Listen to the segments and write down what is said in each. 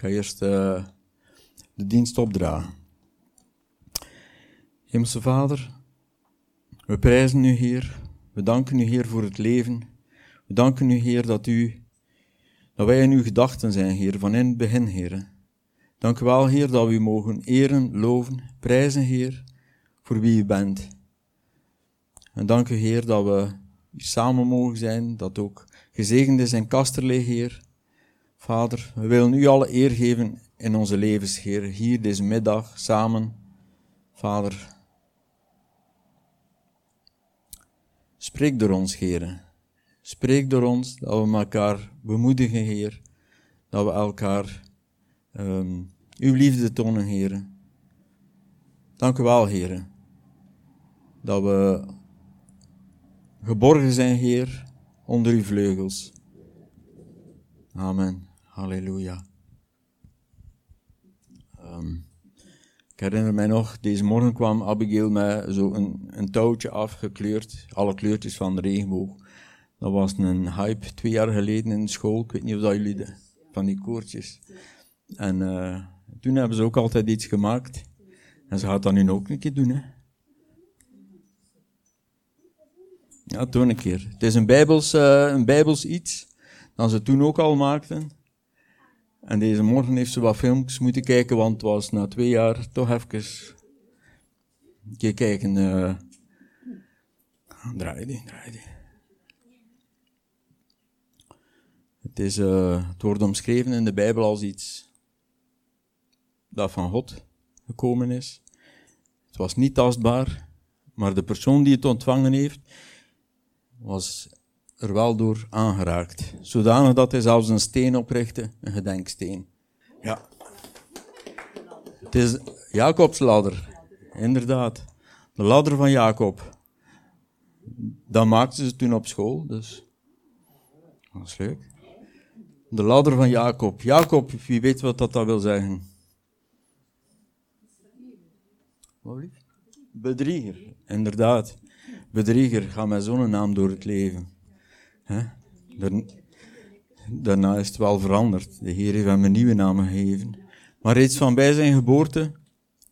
Ga eerst uh, de dienst opdragen. Hemelse Vader, we prijzen u, Heer. We danken u, Heer, voor het leven. We danken u, Heer, dat, u, dat wij in uw gedachten zijn, Heer, van in het begin, Heer. Dank u wel, Heer, dat we u mogen eren, loven, prijzen, Heer, voor wie u bent. En dank u, Heer, dat we samen mogen zijn, dat ook gezegend is in Kasterlee, Heer. Vader, we willen u alle eer geven in onze levens, Heer, hier deze middag samen. Vader, spreek door ons, Heer. Spreek door ons, dat we elkaar bemoedigen, Heer. Dat we elkaar um, uw liefde tonen, Heer. Dank u wel, Heer. Dat we geborgen zijn, Heer, onder uw vleugels. Amen. Halleluja. Um, ik herinner mij nog, deze morgen kwam Abigail met zo een, een touwtje afgekleurd, alle kleurtjes van de regenboog. Dat was een hype twee jaar geleden in school. Ik weet niet of dat jullie de, van die koortjes. En uh, toen hebben ze ook altijd iets gemaakt. En ze gaat dat nu ook een keer doen, hè. Ja, toen een keer. Het is een bijbels, uh, een bijbels iets, dat ze toen ook al maakten. En deze morgen heeft ze wat filmpjes moeten kijken, want het was na twee jaar toch even een keer kijken. Uh, draai die, draai die. Het, is, uh, het wordt omschreven in de Bijbel als iets dat van God gekomen is. Het was niet tastbaar, maar de persoon die het ontvangen heeft, was er wel door aangeraakt. Zodanig dat hij zelfs een steen oprichtte, een gedenksteen. Ja. Het is Jacobs ladder, inderdaad. De ladder van Jacob. Dat maakten ze toen op school, dus dat is leuk. De ladder van Jacob. Jacob, wie weet wat dat, dat wil zeggen? Bedrieger, inderdaad. Bedrieger, ga met zo'n naam door het leven. Daarna is het wel veranderd. De Heer heeft hem een nieuwe naam gegeven. Maar reeds van bij zijn geboorte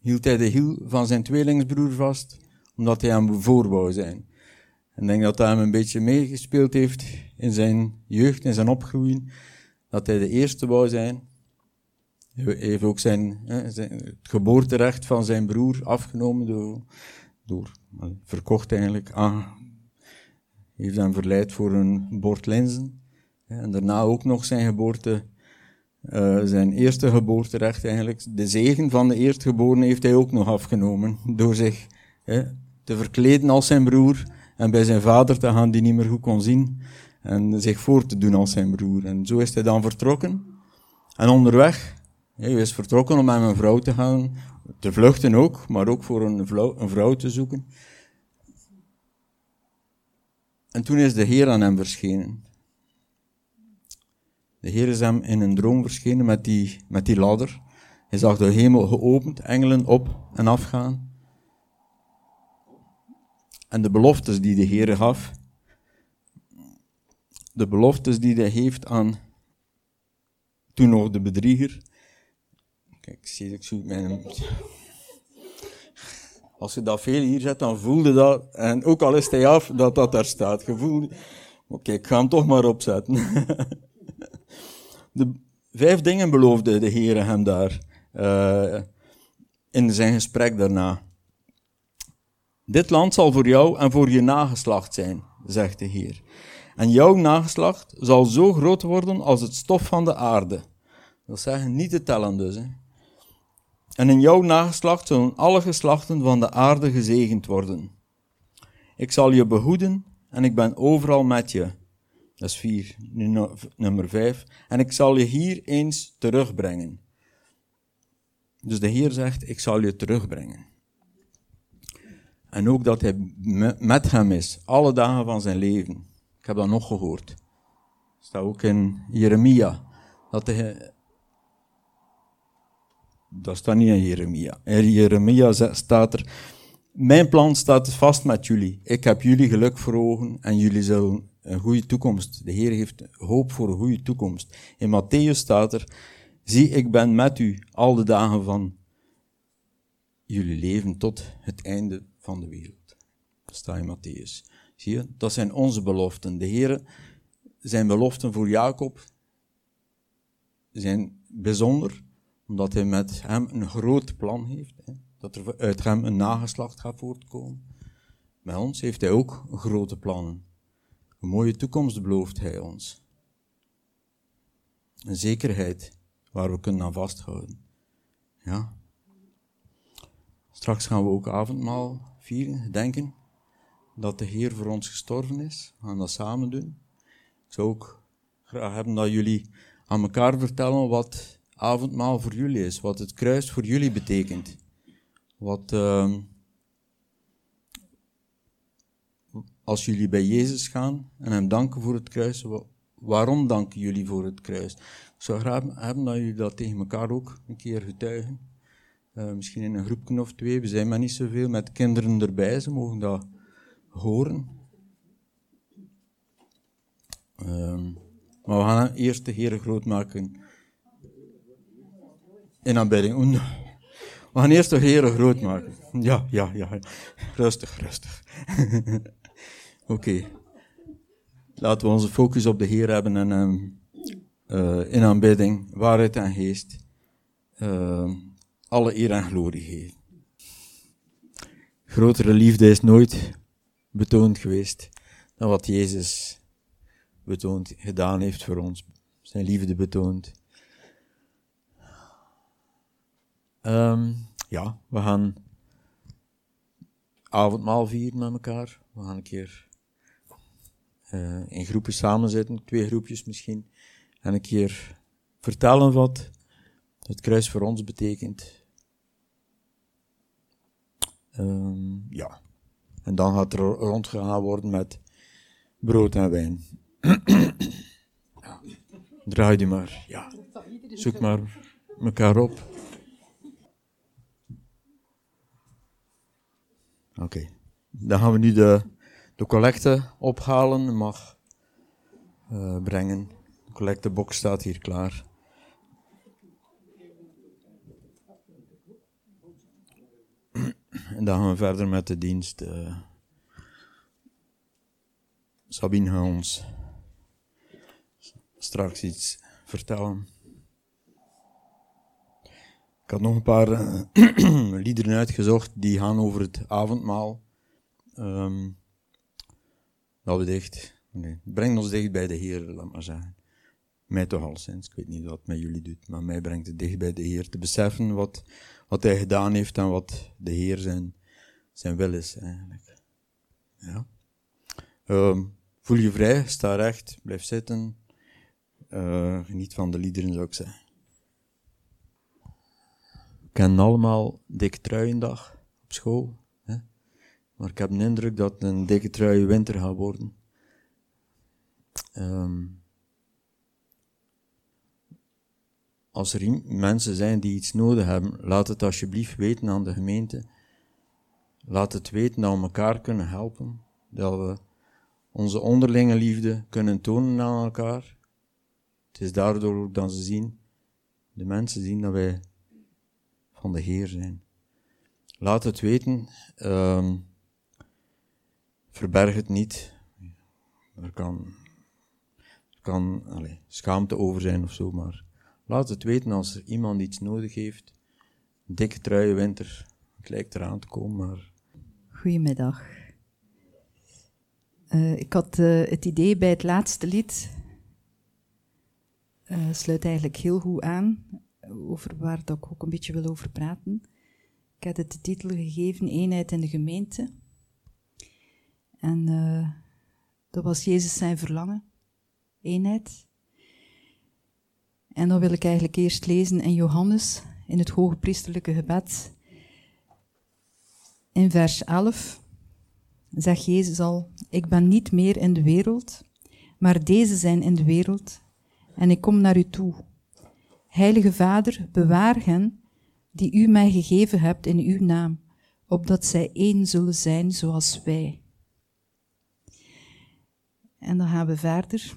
hield hij de hiel van zijn tweelingsbroer vast, omdat hij hem voor wou zijn. En ik denk dat hij hem een beetje meegespeeld heeft in zijn jeugd, in zijn opgroeien, dat hij de eerste wou zijn. Hij heeft ook zijn, het geboorterecht van zijn broer afgenomen door, door verkocht eigenlijk, aan, heeft hem verleid voor een bord lenzen. En daarna ook nog zijn geboorte, uh, zijn eerste geboorterecht eigenlijk, de zegen van de eerstgeborene heeft hij ook nog afgenomen, door zich te verkleden als zijn broer en bij zijn vader te gaan die niet meer goed kon zien en zich voor te doen als zijn broer. En zo is hij dan vertrokken. En onderweg, hij is vertrokken om met een vrouw te gaan, te vluchten ook, maar ook voor een vrouw, een vrouw te zoeken. En toen is de Heer aan hem verschenen. De Heer is hem in een droom verschenen met die, met die ladder. Hij zag de hemel geopend, engelen op en afgaan. En de beloftes die de Heer gaf, de beloftes die hij heeft aan toen nog de bedrieger. Kijk, zie, ik zoek mijn als je dat veel hier zet, dan voelde dat, en ook al is hij af, dat dat daar staat. Gevoel. Oké, ik ga hem toch maar opzetten. de vijf dingen beloofde de Heer hem daar, uh, in zijn gesprek daarna. Dit land zal voor jou en voor je nageslacht zijn, zegt de Heer. En jouw nageslacht zal zo groot worden als het stof van de aarde. Dat zeggen, niet te tellen dus. Hè. En in jouw nageslacht zullen alle geslachten van de aarde gezegend worden. Ik zal je behoeden en ik ben overal met je. Dat is vier. Nu nummer vijf. En ik zal je hier eens terugbrengen. Dus de Heer zegt, ik zal je terugbrengen. En ook dat hij met hem is, alle dagen van zijn leven. Ik heb dat nog gehoord. Staat ook in Jeremia. Dat hij dat staat niet in Jeremia. In Jeremia staat er, mijn plan staat vast met jullie. Ik heb jullie geluk voor ogen en jullie zullen een goede toekomst. De Heer heeft hoop voor een goede toekomst. In Matthäus staat er, Zie, ik ben met u al de dagen van jullie leven tot het einde van de wereld. Dat staat in Matthäus. Zie je, dat zijn onze beloften. De Heer, zijn beloften voor Jacob zijn bijzonder, omdat hij met hem een groot plan heeft. Hè, dat er uit hem een nageslacht gaat voortkomen. Bij ons heeft hij ook grote plannen. Een mooie toekomst belooft hij ons. Een zekerheid waar we kunnen aan vasthouden. Ja. Straks gaan we ook avondmaal vieren, denken dat de Heer voor ons gestorven is. We gaan dat samen doen. Ik zou ook graag hebben dat jullie aan elkaar vertellen wat avondmaal voor jullie is, wat het kruis voor jullie betekent. Wat, uh, als jullie bij Jezus gaan en hem danken voor het kruis, waarom danken jullie voor het kruis? Ik zou graag hebben dat jullie dat tegen elkaar ook een keer getuigen. Uh, misschien in een groepje of twee, we zijn maar niet zoveel met kinderen erbij, ze mogen dat horen. Um, maar we gaan eerst de Heer groot maken in aanbidding. We gaan eerst de Heer groot maken. Ja, ja, ja. Rustig, rustig. Oké. Okay. Laten we onze focus op de Heer hebben en um, in aanbidding, waarheid en geest, uh, alle eer en glorie geven. Grotere liefde is nooit betoond geweest dan wat Jezus betoond, gedaan heeft voor ons. Zijn liefde betoond. Um, ja, we gaan avondmaal vieren met elkaar. We gaan een keer uh, in groepen samen zitten, twee groepjes misschien. En een keer vertellen wat het kruis voor ons betekent. Um, ja. En dan gaat er rondgegaan worden met brood en wijn. ja. Draai die maar. Ja. Zoek maar elkaar op. Oké. Dan gaan we nu de, de collecte ophalen. Mag uh, brengen. De collectebox staat hier klaar. En dan gaan we verder met de dienst. Uh, Sabine gaat ons straks iets vertellen. Ik had nog een paar uh, liederen uitgezocht die gaan over het avondmaal. Um, dat we dicht. Nee, breng ons dicht bij de Heer, laat maar zeggen. Mij toch al sinds. Ik weet niet wat het met jullie doet, maar mij brengt het dicht bij de Heer. Te beseffen wat, wat Hij gedaan heeft en wat de Heer zijn, zijn wil is, eigenlijk. Ja. Um, voel je vrij, sta recht, blijf zitten. Uh, geniet van de liederen, zou ik zeggen. Kennen allemaal dikke truiendag op school. Hè? Maar ik heb een indruk dat het een dikke trui winter gaat worden. Um, als er mensen zijn die iets nodig hebben, laat het alsjeblieft weten aan de gemeente. Laat het weten dat we elkaar kunnen helpen. Dat we onze onderlinge liefde kunnen tonen aan elkaar. Het is daardoor ook dat ze zien, de mensen zien dat wij van de Heer zijn. Laat het weten, um, verberg het niet. Er kan, kan allez, schaamte over zijn of zo, maar laat het weten als er iemand iets nodig heeft. Dikke trui winter, het lijkt eraan te komen, maar... Goedemiddag. Uh, ik had uh, het idee bij het laatste lied, uh, sluit eigenlijk heel goed aan, over waar dat ik ook een beetje wil over praten. Ik had het de titel gegeven, Eenheid in de gemeente. En dat was Jezus zijn verlangen, eenheid. En dan wil ik eigenlijk eerst lezen in Johannes, in het hoge priesterlijke gebed, in vers 11 zegt Jezus al, ik ben niet meer in de wereld, maar deze zijn in de wereld en ik kom naar u toe. Heilige Vader, bewaar hen die u mij gegeven hebt in uw naam, opdat zij één zullen zijn zoals wij. En dan gaan we verder.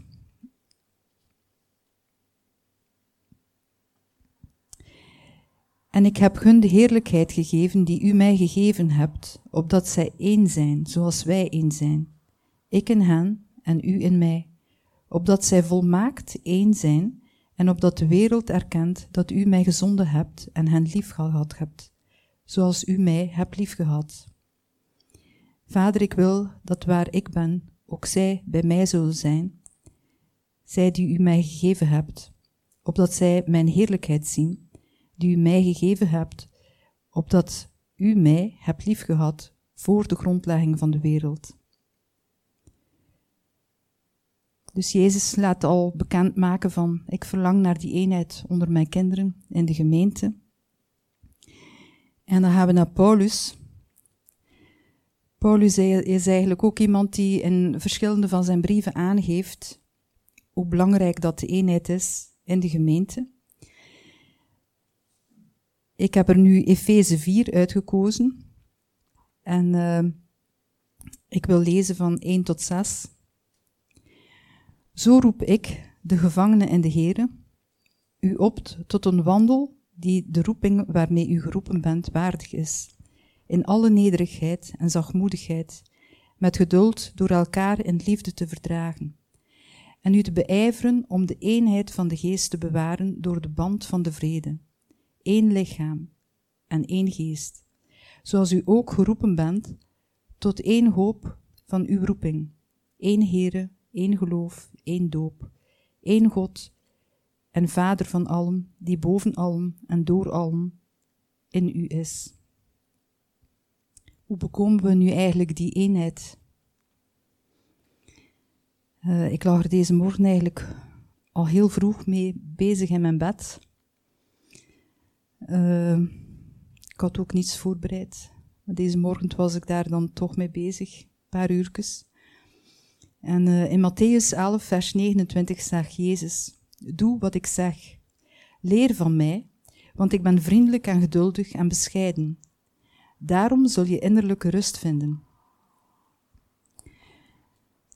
En ik heb hun de heerlijkheid gegeven die u mij gegeven hebt, opdat zij één zijn, zoals wij één zijn. Ik in hen en u in mij, opdat zij volmaakt één zijn en opdat de wereld erkent dat u mij gezonden hebt en hen lief gehad hebt, zoals u mij hebt lief gehad. Vader, ik wil dat waar ik ben, ook zij bij mij zullen zijn, zij die u mij gegeven hebt, opdat zij mijn heerlijkheid zien, die u mij gegeven hebt, opdat u mij hebt liefgehad voor de grondlegging van de wereld. Dus Jezus laat al bekend maken van, ik verlang naar die eenheid onder mijn kinderen in de gemeente. En dan gaan we naar Paulus. Paulus is eigenlijk ook iemand die in verschillende van zijn brieven aangeeft hoe belangrijk dat de eenheid is in de gemeente. Ik heb er nu Efeze 4 uitgekozen. En uh, ik wil lezen van 1 tot 6. Zo roep ik, de gevangenen in de Here, u op tot een wandel die de roeping waarmee u geroepen bent waardig is, in alle nederigheid en zachtmoedigheid, met geduld door elkaar in liefde te verdragen, en u te beijveren om de eenheid van de geest te bewaren door de band van de vrede, één lichaam en één geest, zoals u ook geroepen bent tot één hoop van uw roeping, één Heere, één geloof, één doop, één God en Vader van allen, die boven allen en door allen in u is. Hoe bekomen we nu eigenlijk die eenheid? Uh, ik lag er deze morgen eigenlijk al heel vroeg mee bezig in mijn bed. Uh, ik had ook niets voorbereid. Maar deze morgen was ik daar dan toch mee bezig, een paar uurtjes. En uh, in Matthäus 11, vers 29 zegt Jezus, doe wat ik zeg. Leer van mij, want ik ben vriendelijk en geduldig en bescheiden. Daarom zul je innerlijke rust vinden.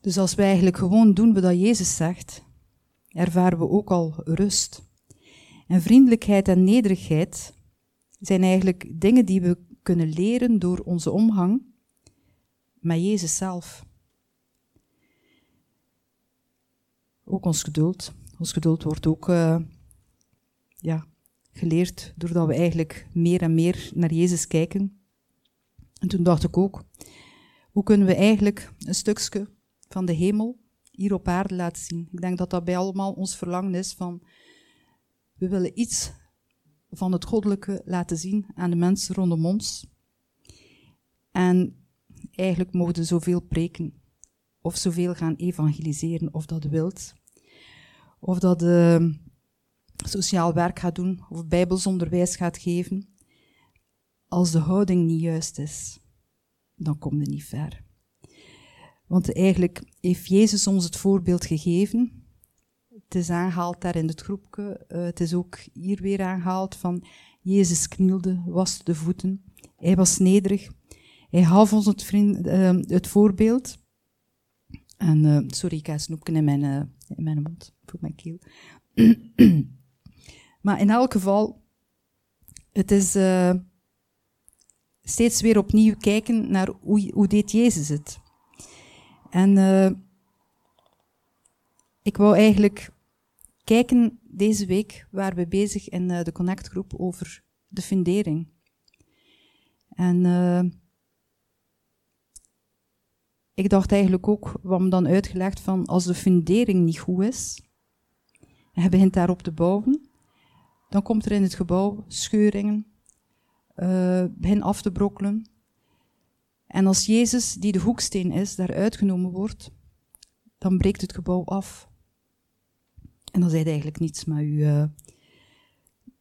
Dus als wij eigenlijk gewoon doen wat Jezus zegt, ervaren we ook al rust. En vriendelijkheid en nederigheid zijn eigenlijk dingen die we kunnen leren door onze omgang met Jezus zelf. Ook ons geduld. Ons geduld wordt ook uh, ja, geleerd doordat we eigenlijk meer en meer naar Jezus kijken. En toen dacht ik ook, hoe kunnen we eigenlijk een stukje van de hemel hier op aarde laten zien? Ik denk dat dat bij allemaal ons verlangen is van, we willen iets van het goddelijke laten zien aan de mensen rondom ons. En eigenlijk mogen we zoveel preken of zoveel gaan evangeliseren of dat wilt. Of dat uh, sociaal werk gaat doen of bijbelsonderwijs gaat geven. Als de houding niet juist is, dan kom je niet ver. Want eigenlijk heeft Jezus ons het voorbeeld gegeven. Het is aangehaald daar in het groepje. Uh, het is ook hier weer aangehaald van Jezus knielde, waste de voeten. Hij was nederig. Hij gaf ons het, vriend, uh, het voorbeeld. En, uh, sorry, ik in mijn, uh, in mijn mond, voor mijn keel. maar in elk geval, het is uh, steeds weer opnieuw kijken naar hoe, hoe deed Jezus het. En ik wou eigenlijk kijken deze week, waar we bezig in de Connect groep over de fundering. En ik dacht eigenlijk ook, wat me dan uitgelegd van als de fundering niet goed is, en je begint daarop te bouwen, dan komt er in het gebouw scheuringen, uh, begin af te brokkelen. En als Jezus, die de hoeksteen is, daar uitgenomen wordt, dan breekt het gebouw af. En dan zijt eigenlijk niets met je, uh,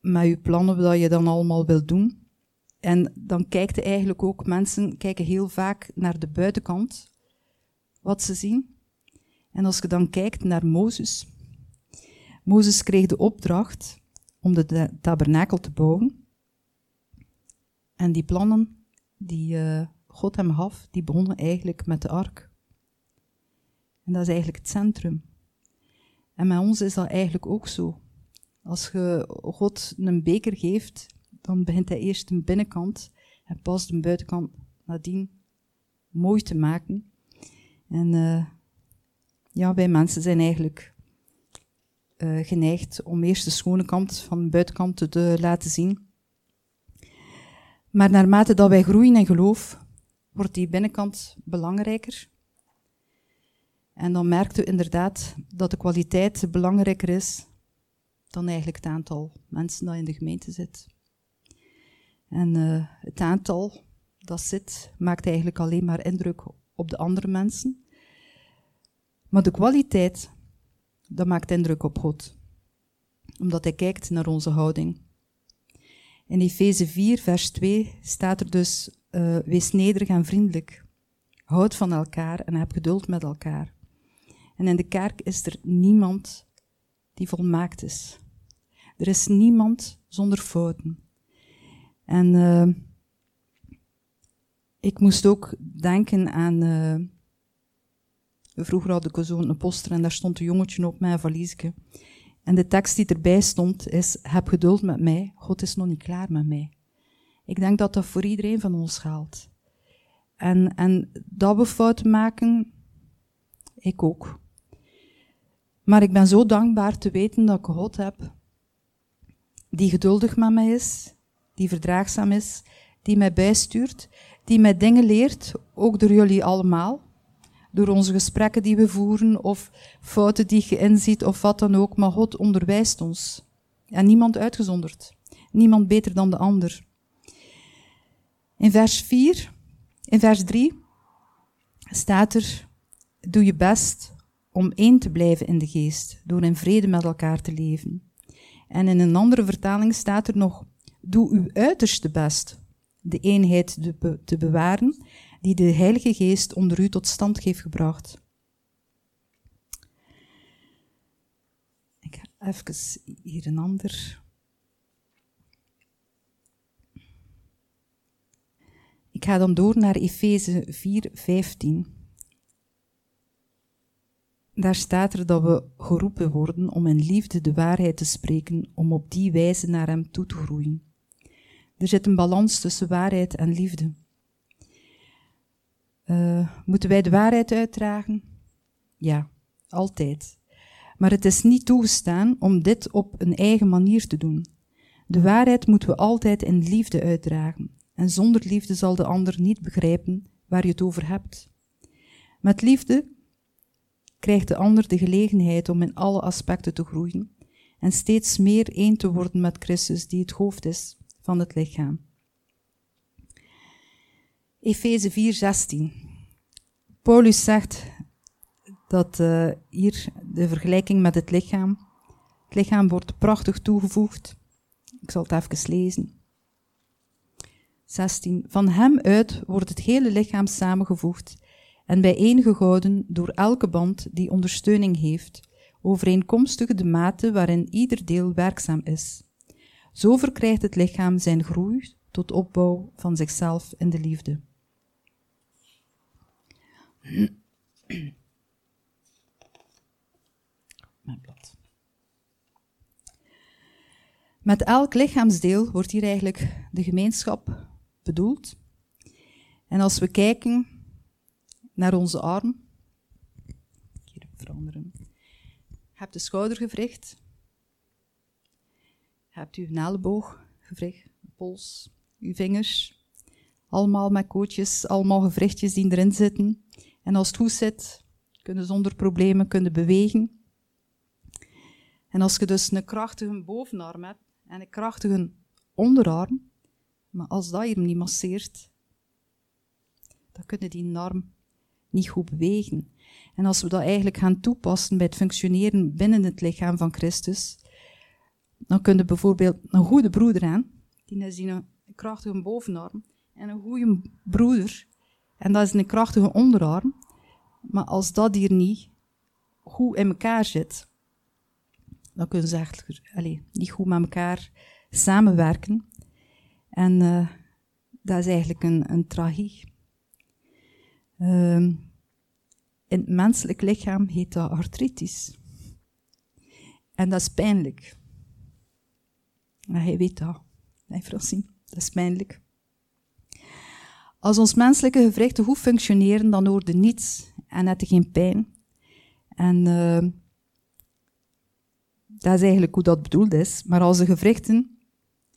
met je plannen wat je dan allemaal wilt doen. En dan kijkt eigenlijk ook, mensen kijken heel vaak naar de buitenkant, wat ze zien. En als je dan kijkt naar Mozes. Mozes kreeg de opdracht om de tabernakel te bouwen. En die plannen die uh, God hem gaf, die begonnen eigenlijk met de ark. En dat is eigenlijk het centrum. En met ons is dat eigenlijk ook zo. Als je God een beker geeft dan begint hij eerst de binnenkant en pas de buitenkant nadien mooi te maken. En uh, ja, wij mensen zijn eigenlijk uh, geneigd om eerst de schone kant van de buitenkant te, te laten zien. Maar naarmate dat wij groeien in geloof, wordt die binnenkant belangrijker. En dan merkt u inderdaad dat de kwaliteit belangrijker is dan eigenlijk het aantal mensen dat in de gemeente zit. En uh, het aantal dat zit, maakt eigenlijk alleen maar indruk op de andere mensen. Maar de kwaliteit, dat maakt indruk op God. Omdat hij kijkt naar onze houding. In Efeze 4, vers 2 staat er dus, uh, wees nederig en vriendelijk. Houd van elkaar en heb geduld met elkaar. En in de kerk is er niemand die volmaakt is. Er is niemand zonder fouten. En uh, ik moest ook denken aan. Uh, vroeger had ik zo'n poster en daar stond een jongetje op een valiesje. En de tekst die erbij stond is: Heb geduld met mij, God is nog niet klaar met mij. Ik denk dat dat voor iedereen van ons geldt. En, en dat we fouten maken, ik ook. Maar ik ben zo dankbaar te weten dat ik God heb die geduldig met mij is, die verdraagzaam is, die mij bijstuurt, die mij dingen leert, ook door jullie allemaal. Door onze gesprekken die we voeren, of fouten die je inziet, of wat dan ook. Maar God onderwijst ons. En niemand uitgezonderd. Niemand beter dan de ander. In vers 4, in vers 3 staat er: Doe je best om één te blijven in de geest, door in vrede met elkaar te leven. En in een andere vertaling staat er nog: Doe uw uiterste best de eenheid te, bewaren die de Heilige Geest onder u tot stand heeft gebracht. Ik ga even hier een ander. Ik ga dan door naar Efeze 4, 15 daar staat er dat we geroepen worden om in liefde de waarheid te spreken, om op die wijze naar Hem toe te groeien. Er zit een balans tussen waarheid en liefde. Uh, moeten wij de waarheid uitdragen? Ja, altijd. Maar het is niet toegestaan om dit op een eigen manier te doen. De waarheid moeten we altijd in liefde uitdragen. En zonder liefde zal de ander niet begrijpen waar je het over hebt. Met liefde krijgt de ander de gelegenheid om in alle aspecten te groeien en steeds meer één te worden met Christus, die het hoofd is van het lichaam. Efeze 4:16. Paulus zegt dat uh, hier de vergelijking met het lichaam. Het lichaam wordt prachtig toegevoegd. Ik zal het even lezen. 16. Van hem uit wordt het hele lichaam samengevoegd en bijeengehouden door elke band die ondersteuning heeft, overeenkomstig de mate waarin ieder deel werkzaam is. Zo verkrijgt het lichaam zijn groei tot opbouw van zichzelf in de liefde. Met elk lichaamsdeel wordt hier eigenlijk de gemeenschap bedoeld. En als we kijken naar onze arm. Hier veranderen. Hebt de schoudergewricht. Hebt uw ellebooggewricht, pols, uw vingers. Allemaal met kootjes, allemaal gewrichtjes die erin zitten. En als het goed zit, kunnen zonder problemen kunnen bewegen. En als je dus een krachtige bovenarm hebt en een krachtige onderarm, maar als dat hier niet masseert, dan kunnen die arm niet goed bewegen. En als we dat eigenlijk gaan toepassen bij het functioneren binnen het lichaam van Christus, dan kun je bijvoorbeeld een goede broeder aan, die is een krachtige bovenarm, en een goede broeder, en dat is een krachtige onderarm. Maar als dat hier niet goed in elkaar zit, dan kunnen ze echt allez, niet goed met elkaar samenwerken. En uh, dat is eigenlijk een, een tragie. Um, in het menselijk lichaam heet dat artritis. En dat is pijnlijk. En hij weet dat. Nee, Francine, dat is pijnlijk. Als ons menselijke gewrichten goed functioneren, dan hoorde niets en had geen pijn. En uh, dat is eigenlijk hoe dat bedoeld is. Maar als de gewrichten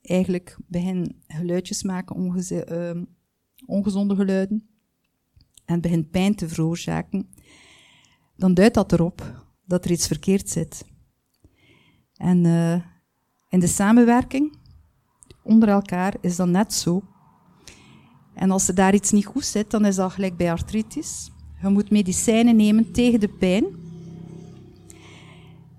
eigenlijk beginnen geluidjes maken, uh, ongezonde geluiden, en begint pijn te veroorzaken, dan duidt dat erop dat er iets verkeerd zit. En uh, in de samenwerking onder elkaar is dat net zo. En als er daar iets niet goed zit, dan is dat gelijk bij artritis. Je moet medicijnen nemen tegen de pijn.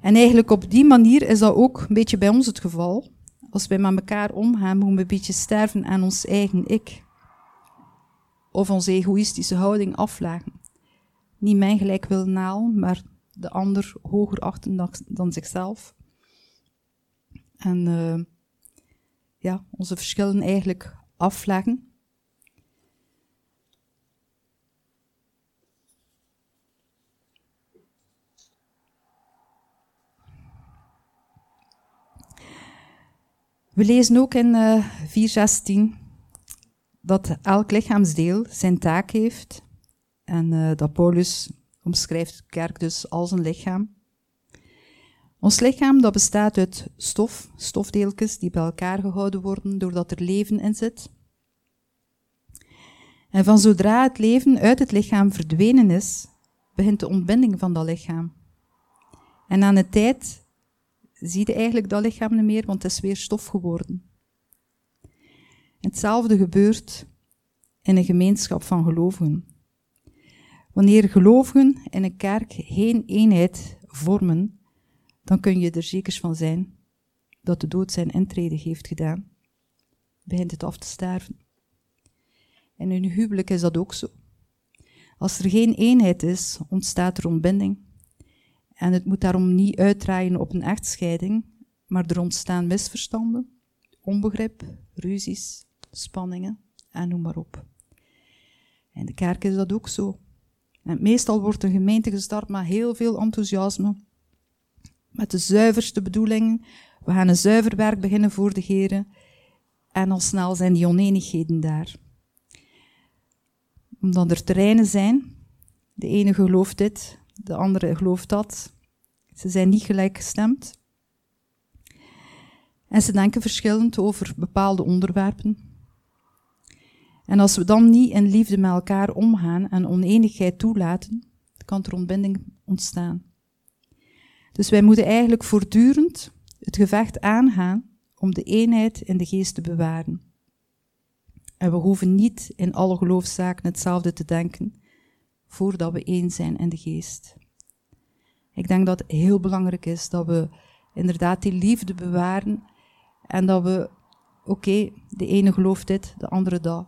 En eigenlijk op die manier is dat ook een beetje bij ons het geval. Als wij met elkaar omgaan, moeten we een beetje sterven aan ons eigen ik. Of onze egoïstische houding aflagen. Niet mijn gelijk willen halen, maar de ander hoger achten dan zichzelf. En uh, ja, onze verschillen eigenlijk afleggen. We lezen ook in uh, 4.16 dat elk lichaamsdeel zijn taak heeft en uh, dat Paulus omschrijft de kerk dus als een lichaam. Ons lichaam dat bestaat uit stof, stofdeeltjes die bij elkaar gehouden worden doordat er leven in zit. En van zodra het leven uit het lichaam verdwenen is, begint de ontbinding van dat lichaam. En aan de tijd zie je eigenlijk dat lichaam niet meer, want het is weer stof geworden. Hetzelfde gebeurt in een gemeenschap van gelovigen. Wanneer gelovigen in een kerk geen eenheid vormen, dan kun je er zeker van zijn dat de dood zijn intrede heeft gedaan. Begint het af te sterven. En in een huwelijk is dat ook zo. Als er geen eenheid is, ontstaat er ontbinding. En het moet daarom niet uitdraaien op een echtscheiding, maar er ontstaan misverstanden, onbegrip, ruzies, spanningen en noem maar op. In de kerk is dat ook zo. En meestal wordt een gemeente gestart met heel veel enthousiasme, met de zuiverste bedoelingen. We gaan een zuiver werk beginnen voor de heren. En al snel zijn die oneenigheden daar. Omdat er terreinen zijn. De ene gelooft dit, de andere gelooft dat. Ze zijn niet gelijk gestemd. En ze denken verschillend over bepaalde onderwerpen. En als we dan niet in liefde met elkaar omgaan en oneenigheid toelaten, kan er ontbinding ontstaan. Dus wij moeten eigenlijk voortdurend het gevecht aangaan om de eenheid in de geest te bewaren. En we hoeven niet in alle geloofszaken hetzelfde te denken voordat we één zijn in de geest. Ik denk dat het heel belangrijk is dat we inderdaad die liefde bewaren en dat we, oké, de ene gelooft dit, de andere dat,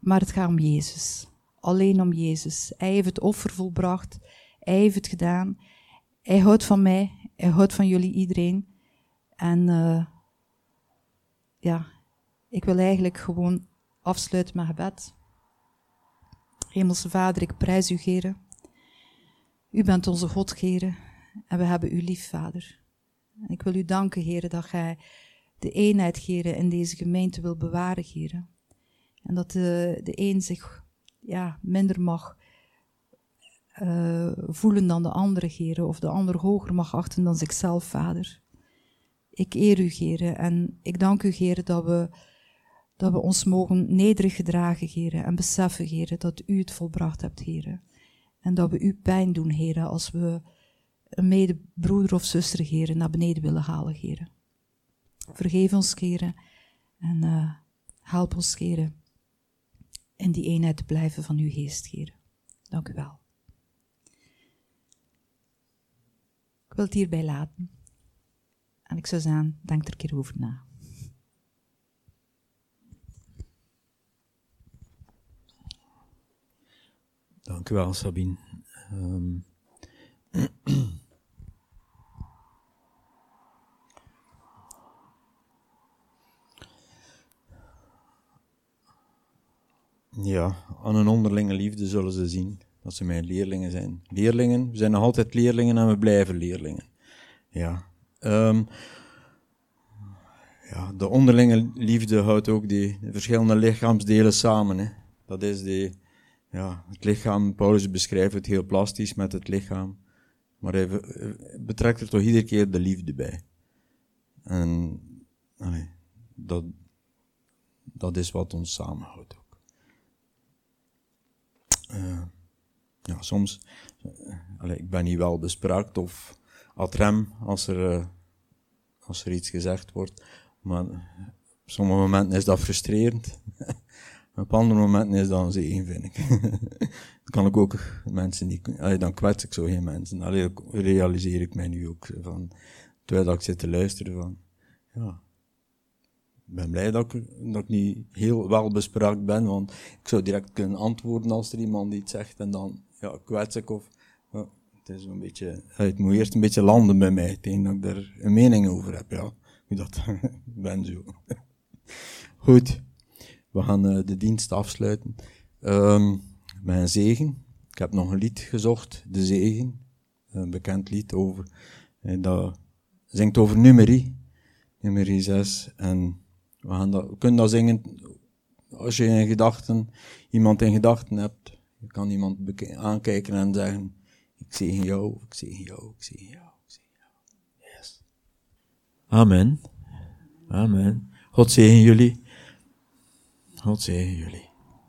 maar het gaat om Jezus. Alleen om Jezus. Hij heeft het offer volbracht, hij heeft het gedaan hij houdt van mij, hij houdt van jullie iedereen. En uh, ja, ik wil eigenlijk gewoon afsluiten met gebed. Hemelse Vader, ik prijs u, Geren. U bent onze God, Geren, en we hebben u lief, Vader. Ik wil u danken, Geren, dat gij de eenheid, Geren, in deze gemeente wil bewaren, Geren. En dat de, de een zich ja, minder mag uh, voelen dan de andere, Geren, of de ander hoger mag achten dan zichzelf, Vader. Ik eer u, Geren, en ik dank u, Geren, dat we, dat we ons mogen nederig gedragen, Geren, en beseffen, Geren, dat u het volbracht hebt, Geren. En dat we u pijn doen, Heren, als we een medebroeder of zuster, Geren, naar beneden willen halen, Geren. Vergeef ons, Geren, en uh, help ons, Geren, in die eenheid te blijven van uw geest, Geren. Dank u wel. Ik wil het hierbij laten. En ik zou zeggen, denk er een keer over na. Dank u wel, Sabine. Um, ja, aan een onderlinge liefde zullen ze zien dat ze mijn leerlingen zijn. Leerlingen, we zijn nog altijd leerlingen en we blijven leerlingen. Ja. Um, ja, de onderlinge liefde houdt ook die verschillende lichaamsdelen samen. Hè. Dat is die, ja, het lichaam, Paulus beschrijft het heel plastisch met het lichaam. Maar hij betrekt er toch iedere keer de liefde bij. En dat, dat is wat ons samenhoudt ook. Uh, ja, soms, uh, ik ben niet wel bespraakt of ad rem als er, uh, als er iets gezegd wordt. Maar op sommige momenten is dat frustrerend. op andere momenten is dat een zegen, vind ik. dan kan ik ook mensen niet, dan kwets ik zo geen mensen. Allee, realiseer ik mij nu ook van, terwijl ik zit te luisteren van, ja. Ik ben blij dat ik, dat ik niet heel wel bespraakt ben, want ik zou direct kunnen antwoorden als er iemand iets zegt en dan, ja, kwets ik of, het is een beetje, het moet eerst een beetje landen bij mij, tegen dat ik daar een mening over heb, ja hoe dat ben zo. Goed, we gaan uh, de dienst afsluiten. Um, met zegen. Ik heb nog een lied gezocht, De Zegen. Een bekend lied over, eh, dat zingt over nummerie. Nummerie 6. En we, gaan dat, kunnen dat zingen als je in gedachten, iemand in gedachten hebt. Je kan iemand aankijken en zeggen, ik zegen jou, ik zegen jou, ik zegen jou. Amen. Amen. God zegen jullie. God zegen jullie.